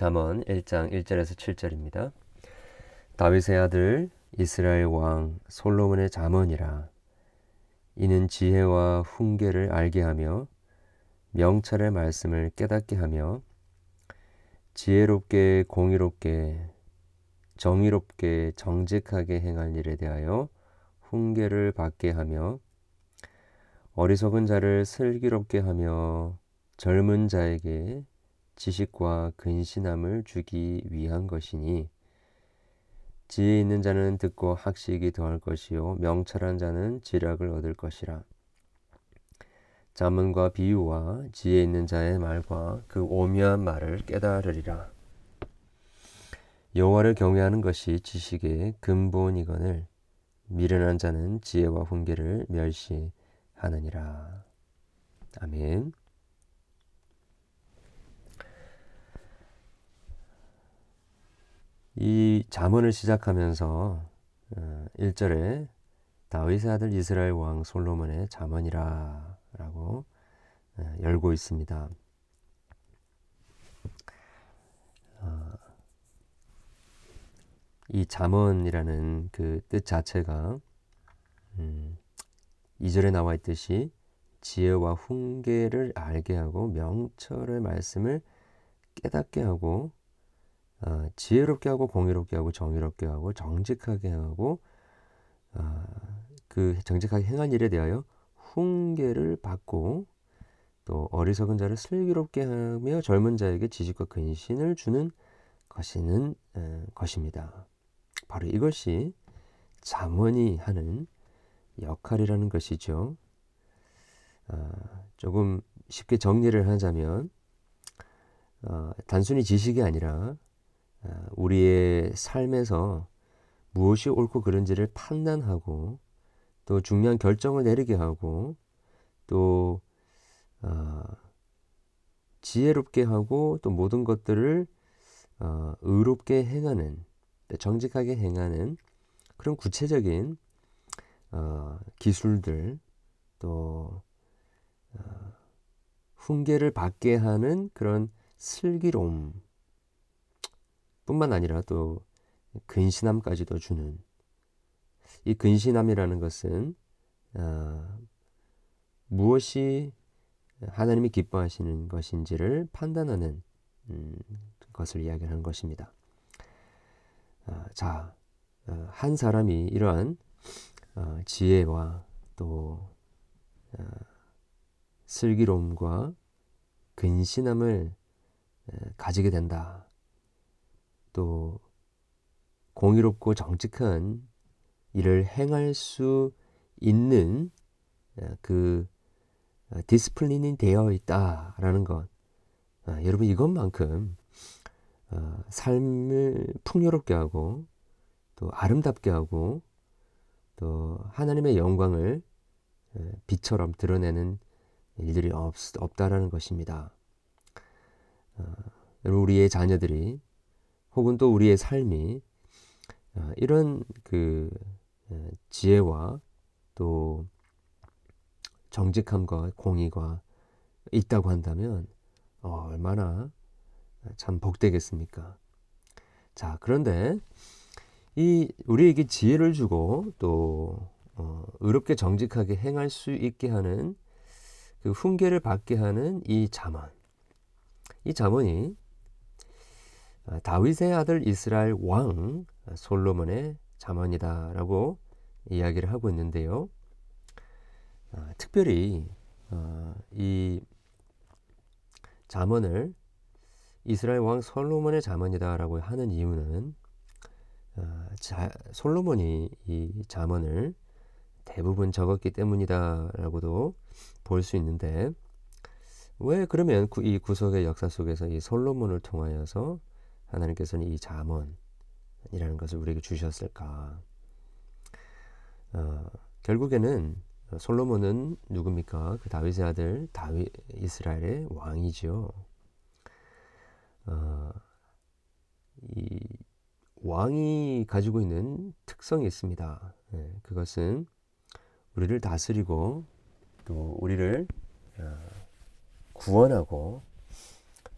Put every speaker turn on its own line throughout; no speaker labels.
잠언 1장 1절에서 7절입니다. 다윗의 아들 이스라엘 왕 솔로몬의 잠언이라 이는 지혜와 훈계를 알게 하며 명철의 말씀을 깨닫게 하며 지혜롭게 공의롭게 정의롭게 정직하게 행할 일에 대하여 훈계를 받게 하며 어리석은 자를 슬기롭게 하며 젊은 자에게 지식과 근신함을 주기 위한 것이니 지혜 있는 자는 듣고 학식이 더할 것이요 명철한 자는 지략을 얻을 것이라. 자문과 비유와 지혜 있는 자의 말과 그 오묘한 말을 깨달으리라. 여호와를 경외하는 것이 지식의 근본이거늘 미련한 자는 지혜와 훈계를 멸시하느니라. 아멘. 이 잠언을 시작하면서 1절에 어, 다윗의 아들 이스라엘 왕 솔로몬의 잠언이라 라고 어, 열고 있습니다. 어, 이 잠언이라는 그 뜻 자체가 2절에 음, 나와 있듯이 지혜와 훈계를 알게 하고 명철의 말씀을 깨닫게 하고 어, 지혜롭게 하고 공의롭게 하고 정의롭게 하고 정직하게 하고 어, 그 정직하게 행한 일에 대하여 훈계를 받고 또 어리석은 자를 슬기롭게 하며 젊은 자에게 지식과 근신을 주는 것이는 에, 것입니다. 바로 이것이 잠언이 하는 역할이라는 것이죠. 어, 조금 쉽게 정리를 하자면 어, 단순히 지식이 아니라 어, 우리의 삶에서 무엇이 옳고 그른지를 판단하고 또 중요한 결정을 내리게 하고 또 어, 지혜롭게 하고 또 모든 것들을 어, 의롭게 행하는 정직하게 행하는 그런 구체적인 어, 기술들 또 어, 훈계를 받게 하는 그런 슬기로움 뿐만 아니라 또 근신함까지도 주는 이 근신함이라는 것은 어, 무엇이 하나님이 기뻐하시는 것인지를 판단하는 음, 것을 이야기하는 것입니다. 어, 자, 어, 한 사람이 이러한 어, 지혜와 또 어, 슬기로움과 근신함을 가지게 된다. 또 공의롭고 정직한 일을 행할 수 있는 어, 그 어, discipline이 되어 있다라는 것. 아, 여러분 이것만큼 어, 삶을 풍요롭게 하고 또 아름답게 하고 또 하나님의 영광을 빛처럼 드러내는 일들이 없, 없다라는 것입니다. 우리의 자녀들이 혹은 또 우리의 삶이 어, 이런 그 어, 지혜와 또 정직함과 공의가 있다고 한다면 어, 얼마나 참 복되겠습니까? 자, 그런데 이 우리에게 지혜를 주고 또 어, 의롭게 정직하게 행할 수 있게 하는 그 훈계를 받게 하는 이 잠언. 이 아, 다윗의 아들 이스라엘 왕 솔로몬의 자언이다라고 이야기를 하고 있는데요. 아, 특별히 아, 이 자언을 이스라엘 왕 솔로몬의 자언이다라고 하는 이유는 자, 솔로몬이 이 자언을 대부분 적었기 때문이다라고도 볼 수 있는데 왜 그러면 이 구석의 역사 속에서 이 솔로몬을 통하여서 하나님께서는 이 잠언이라는 것을 우리에게 주셨을까? 어, 결국에는 솔로몬은 누굽니까? 그 다윗의 아들 다윗 이스라엘의 왕이죠. 어, 이 왕이 가지고 있는 특성이 있습니다. 네, 그것은 우리를 다스리고 또 우리를 어, 구원하고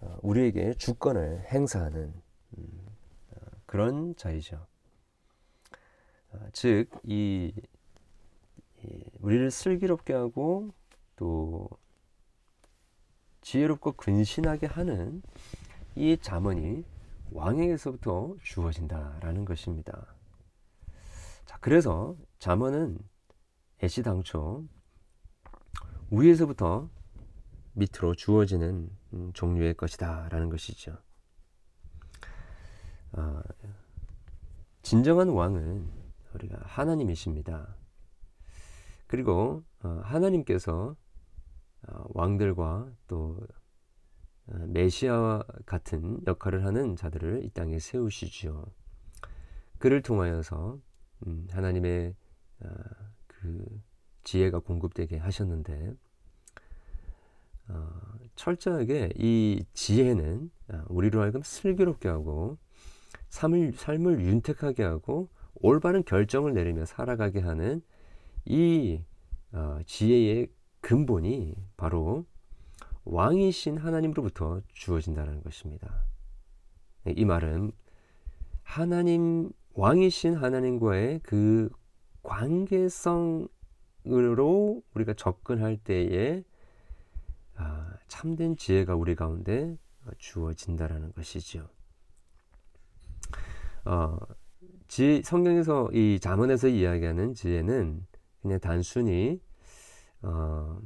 어, 우리에게 주권을 행사하는 그런 자이죠. 어, 즉, 이, 이 우리를 슬기롭게 하고 또 지혜롭고 근신하게 하는 이 자문이 왕에게서부터 주어진다라는 것입니다. 자, 그래서 자문은 애시당초 위에서부터 밑으로 주어지는 음, 종류의 것이다라는 것이죠. 어, 진정한 왕은 우리가 하나님이십니다. 그리고 어, 하나님께서 어, 왕들과 또 어, 메시아 같은 역할을 하는 자들을 이 땅에 세우시지요. 그를 통하여서 음, 하나님의 어, 그 지혜가 공급되게 하셨는데 어, 철저하게 이 지혜는 어, 우리로 하여금 슬기롭게 하고 삶을, 삶을 윤택하게 하고 올바른 결정을 내리며 살아가게 하는 이 어, 지혜의 근본이 바로 왕이신 하나님으로부터 주어진다는 것입니다. 이 말은 하나님 왕이신 하나님과의 그 관계성으로 우리가 접근할 때에 아, 참된 지혜가 우리 가운데 주어진다라는 것이죠. 어, 지, 성경에서 이 자문에서 이야기하는 지혜는 그냥 단순히 어,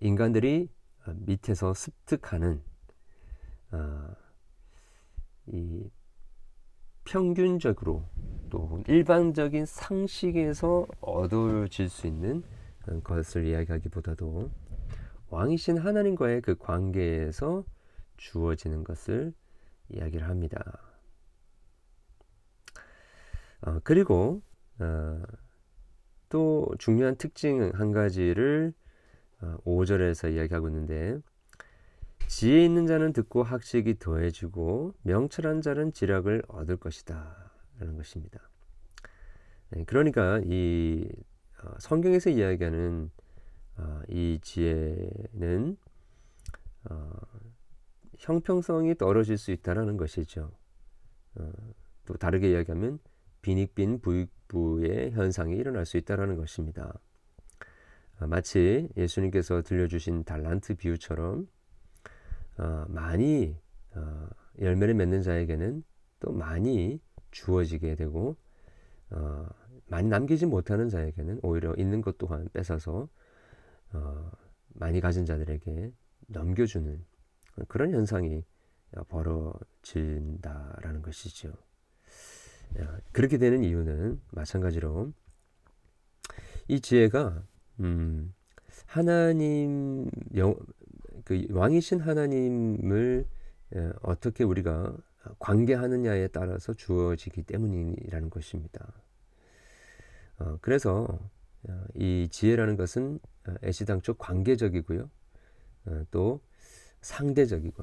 인간들이 밑에서 습득하는 어, 이 평균적으로 또 일반적인 상식에서 얻어질 수 있는 것을 이야기하기보다도 왕이신 하나님과의 그 관계에서 주어지는 것을 이야기를 합니다. 어, 그리고 어, 또 중요한 특징 한 가지를 어, 5절에서 이야기하고 있는데 지혜 있는 자는 듣고 학식이 더해지고 명철한 자는 지략을 얻을 것이다 라는 것입니다. 네, 그러니까 이 어, 성경에서 이야기하는 어, 이 지혜는 어, 형평성이 떨어질 수 있다라는 것이죠. 어, 또 다르게 이야기하면 빈익빈 부익부의 현상이 일어날 수 있다라는 것입니다. 어, 마치 예수님께서 들려주신 달란트 비유처럼 어, 많이 어, 열매를 맺는 자에게는 또 많이 주어지게 되고 어, 많이 남기지 못하는 자에게는 오히려 있는 것 또한 뺏어서 어, 많이 가진 자들에게 넘겨주는 그런 현상이 벌어진다라는 것이죠. 그렇게 되는 이유는 마찬가지로 이 지혜가 음, 하나님 영, 그 왕이신 하나님을 어떻게 우리가 관계하느냐에 따라서 주어지기 때문이라는 것입니다. 어, 그래서 어, 이 지혜라는 것은 어, 애시당초 관계적이고요. 어, 또 상대적이고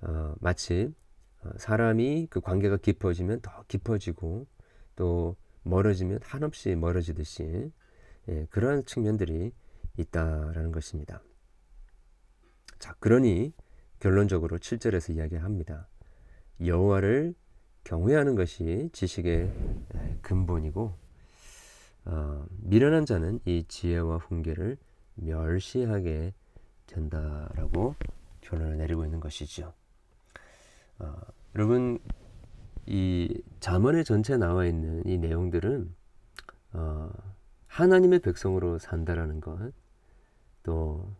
어, 마치 사람이 그 관계가 깊어지면 더 깊어지고 또 멀어지면 한없이 멀어지듯이 예, 그러한 측면들이 있다라는 것입니다. 자, 그러니 결론적으로 7절에서 이야기합니다. 여호와를 경외하는 것이 지식의 근본이고 어, 미련한 자는 이 지혜와 훈계를 멸시하게 된다라고 결론을 내리고 있는 것이죠. 어, 여러분 이 잠언의 전체 나와 있는 이 내용들은 어, 하나님의 백성으로 산다라는 것, 또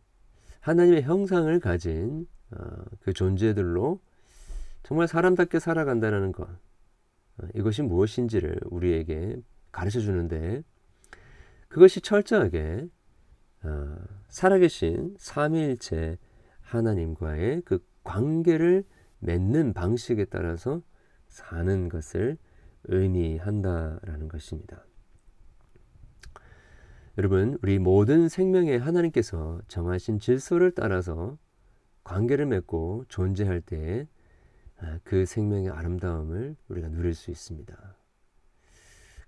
하나님의 형상을 가진 어, 그 존재들로 정말 사람답게 살아간다는 것, 어, 이것이 무엇인지를 우리에게 가르쳐 주는데 그것이 철저하게 어, 살아계신 삼위일체 하나님과의 그 관계를 맺는 방식에 따라서 사는 것을 의미한다라는 것입니다. 여러분, 우리 모든 생명에 하나님께서 정하신 질서를 따라서 관계를 맺고 존재할 때에 아, 그 생명의 아름다움을 우리가 누릴 수 있습니다.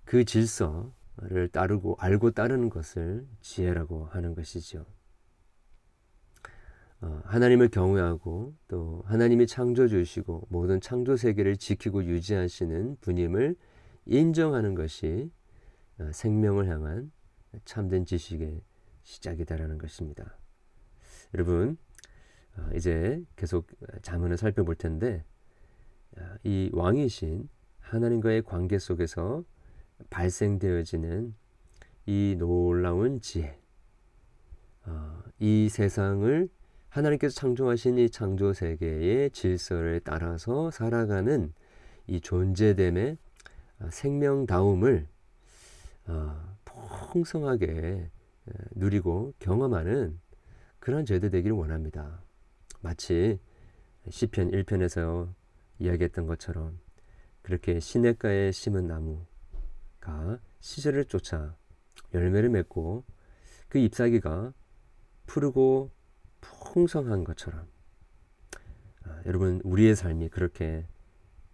그 질서를 따르고 알고 따르는 것을 지혜라고 하는 것이죠. 어, 하나님을 경외하고 또 하나님이 창조 주시고 모든 창조 세계를 지키고 유지하시는 분임을 인정하는 것이 어, 생명을 향한 참된 지식의 시작이다라는 것입니다. 여러분 어, 이제 계속 자문을 살펴볼 텐데 이 왕이신 하나님과의 관계 속에서 발생되어지는 이 놀라운 지혜, 이 세상을 하나님께서 창조하신 이 창조 세계의 질서를 따라서 살아가는 이 존재됨의 아, 생명다움을 아, 풍성하게 누리고 경험하는 그런 제도 되기를 원합니다. 마치 시편 1편에서 이야기했던 것처럼 그렇게 시냇가에 심은 나무가 시절을 쫓아 열매를 맺고 그 잎사귀가 푸르고 풍성한 것처럼. 아, 여러분 우리의 삶이 그렇게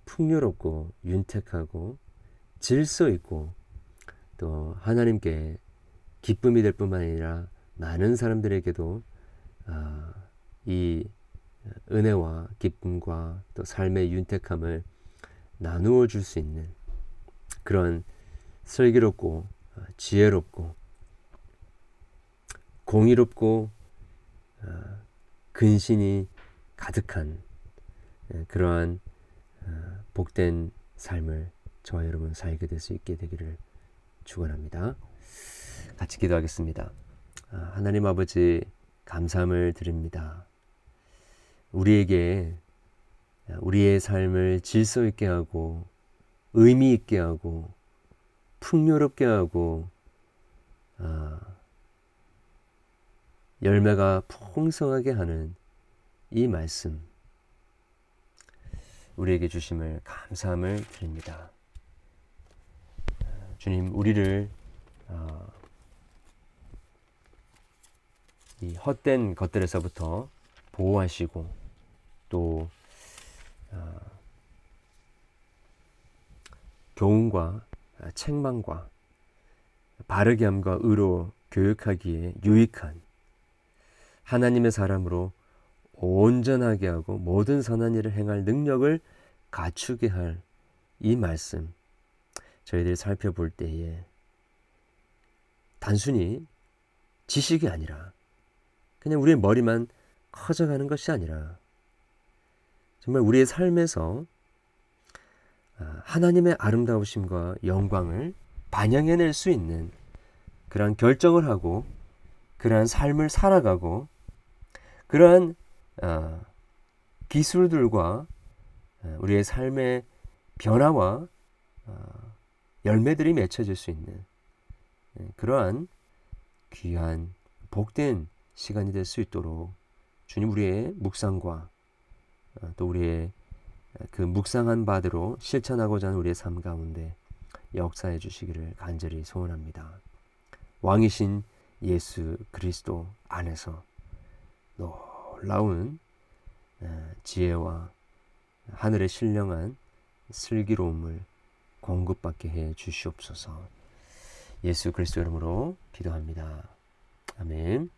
풍요롭고 윤택하고 질서 있고 또 하나님께 기쁨이 될 뿐만 아니라 많은 사람들에게도 아, 이 은혜와 기쁨과 또 삶의 윤택함을 나누어 줄 수 있는 그런 슬기롭고 아, 지혜롭고 공의롭고 어, 근신이 가득한 예, 그러한 어, 복된 삶을 저와 여러분 살게 될 수 있게 되기를 축원합니다. 같이 기도하겠습니다. 아, 하나님 아버지 감사함을 드립니다. 우리에게 우리의 삶을 질서 있게 하고 의미 있게 하고 풍요롭게 하고 아, 열매가 풍성하게 하는 이 말씀 우리에게 주심을 감사함을 드립니다. 주님 우리를 어, 이 헛된 것들에서부터 보호하시고 또 어, 교훈과 책망과 바르게 함과 의로 교육하기에 유익한 하나님의 사람으로 온전하게 하고 모든 선한 일을 행할 능력을 갖추게 할 이 말씀 저희들이 살펴볼 때에 단순히 지식이 아니라 그냥 우리의 머리만 커져가는 것이 아니라 정말 우리의 삶에서 아, 하나님의 아름다우심과 영광을 반영해낼 수 있는 그러한 결정을 하고 그러한 삶을 살아가고 그러한 어, 기술들과 어, 우리의 삶의 변화와 어, 열매들이 맺혀질 수 있는 예, 그러한 귀한 복된 시간이 될 수 있도록 주님 우리의 묵상과 또 우리의 그 묵상한 바대로 실천하고자 하는 우리의 삶 가운데 역사해 주시기를 간절히 소원합니다. 왕이신 예수 그리스도 안에서 놀라운 지혜와 하늘의 신령한 슬기로움을 공급받게 해 주시옵소서. 예수 그리스도 이름으로 기도합니다. 아멘.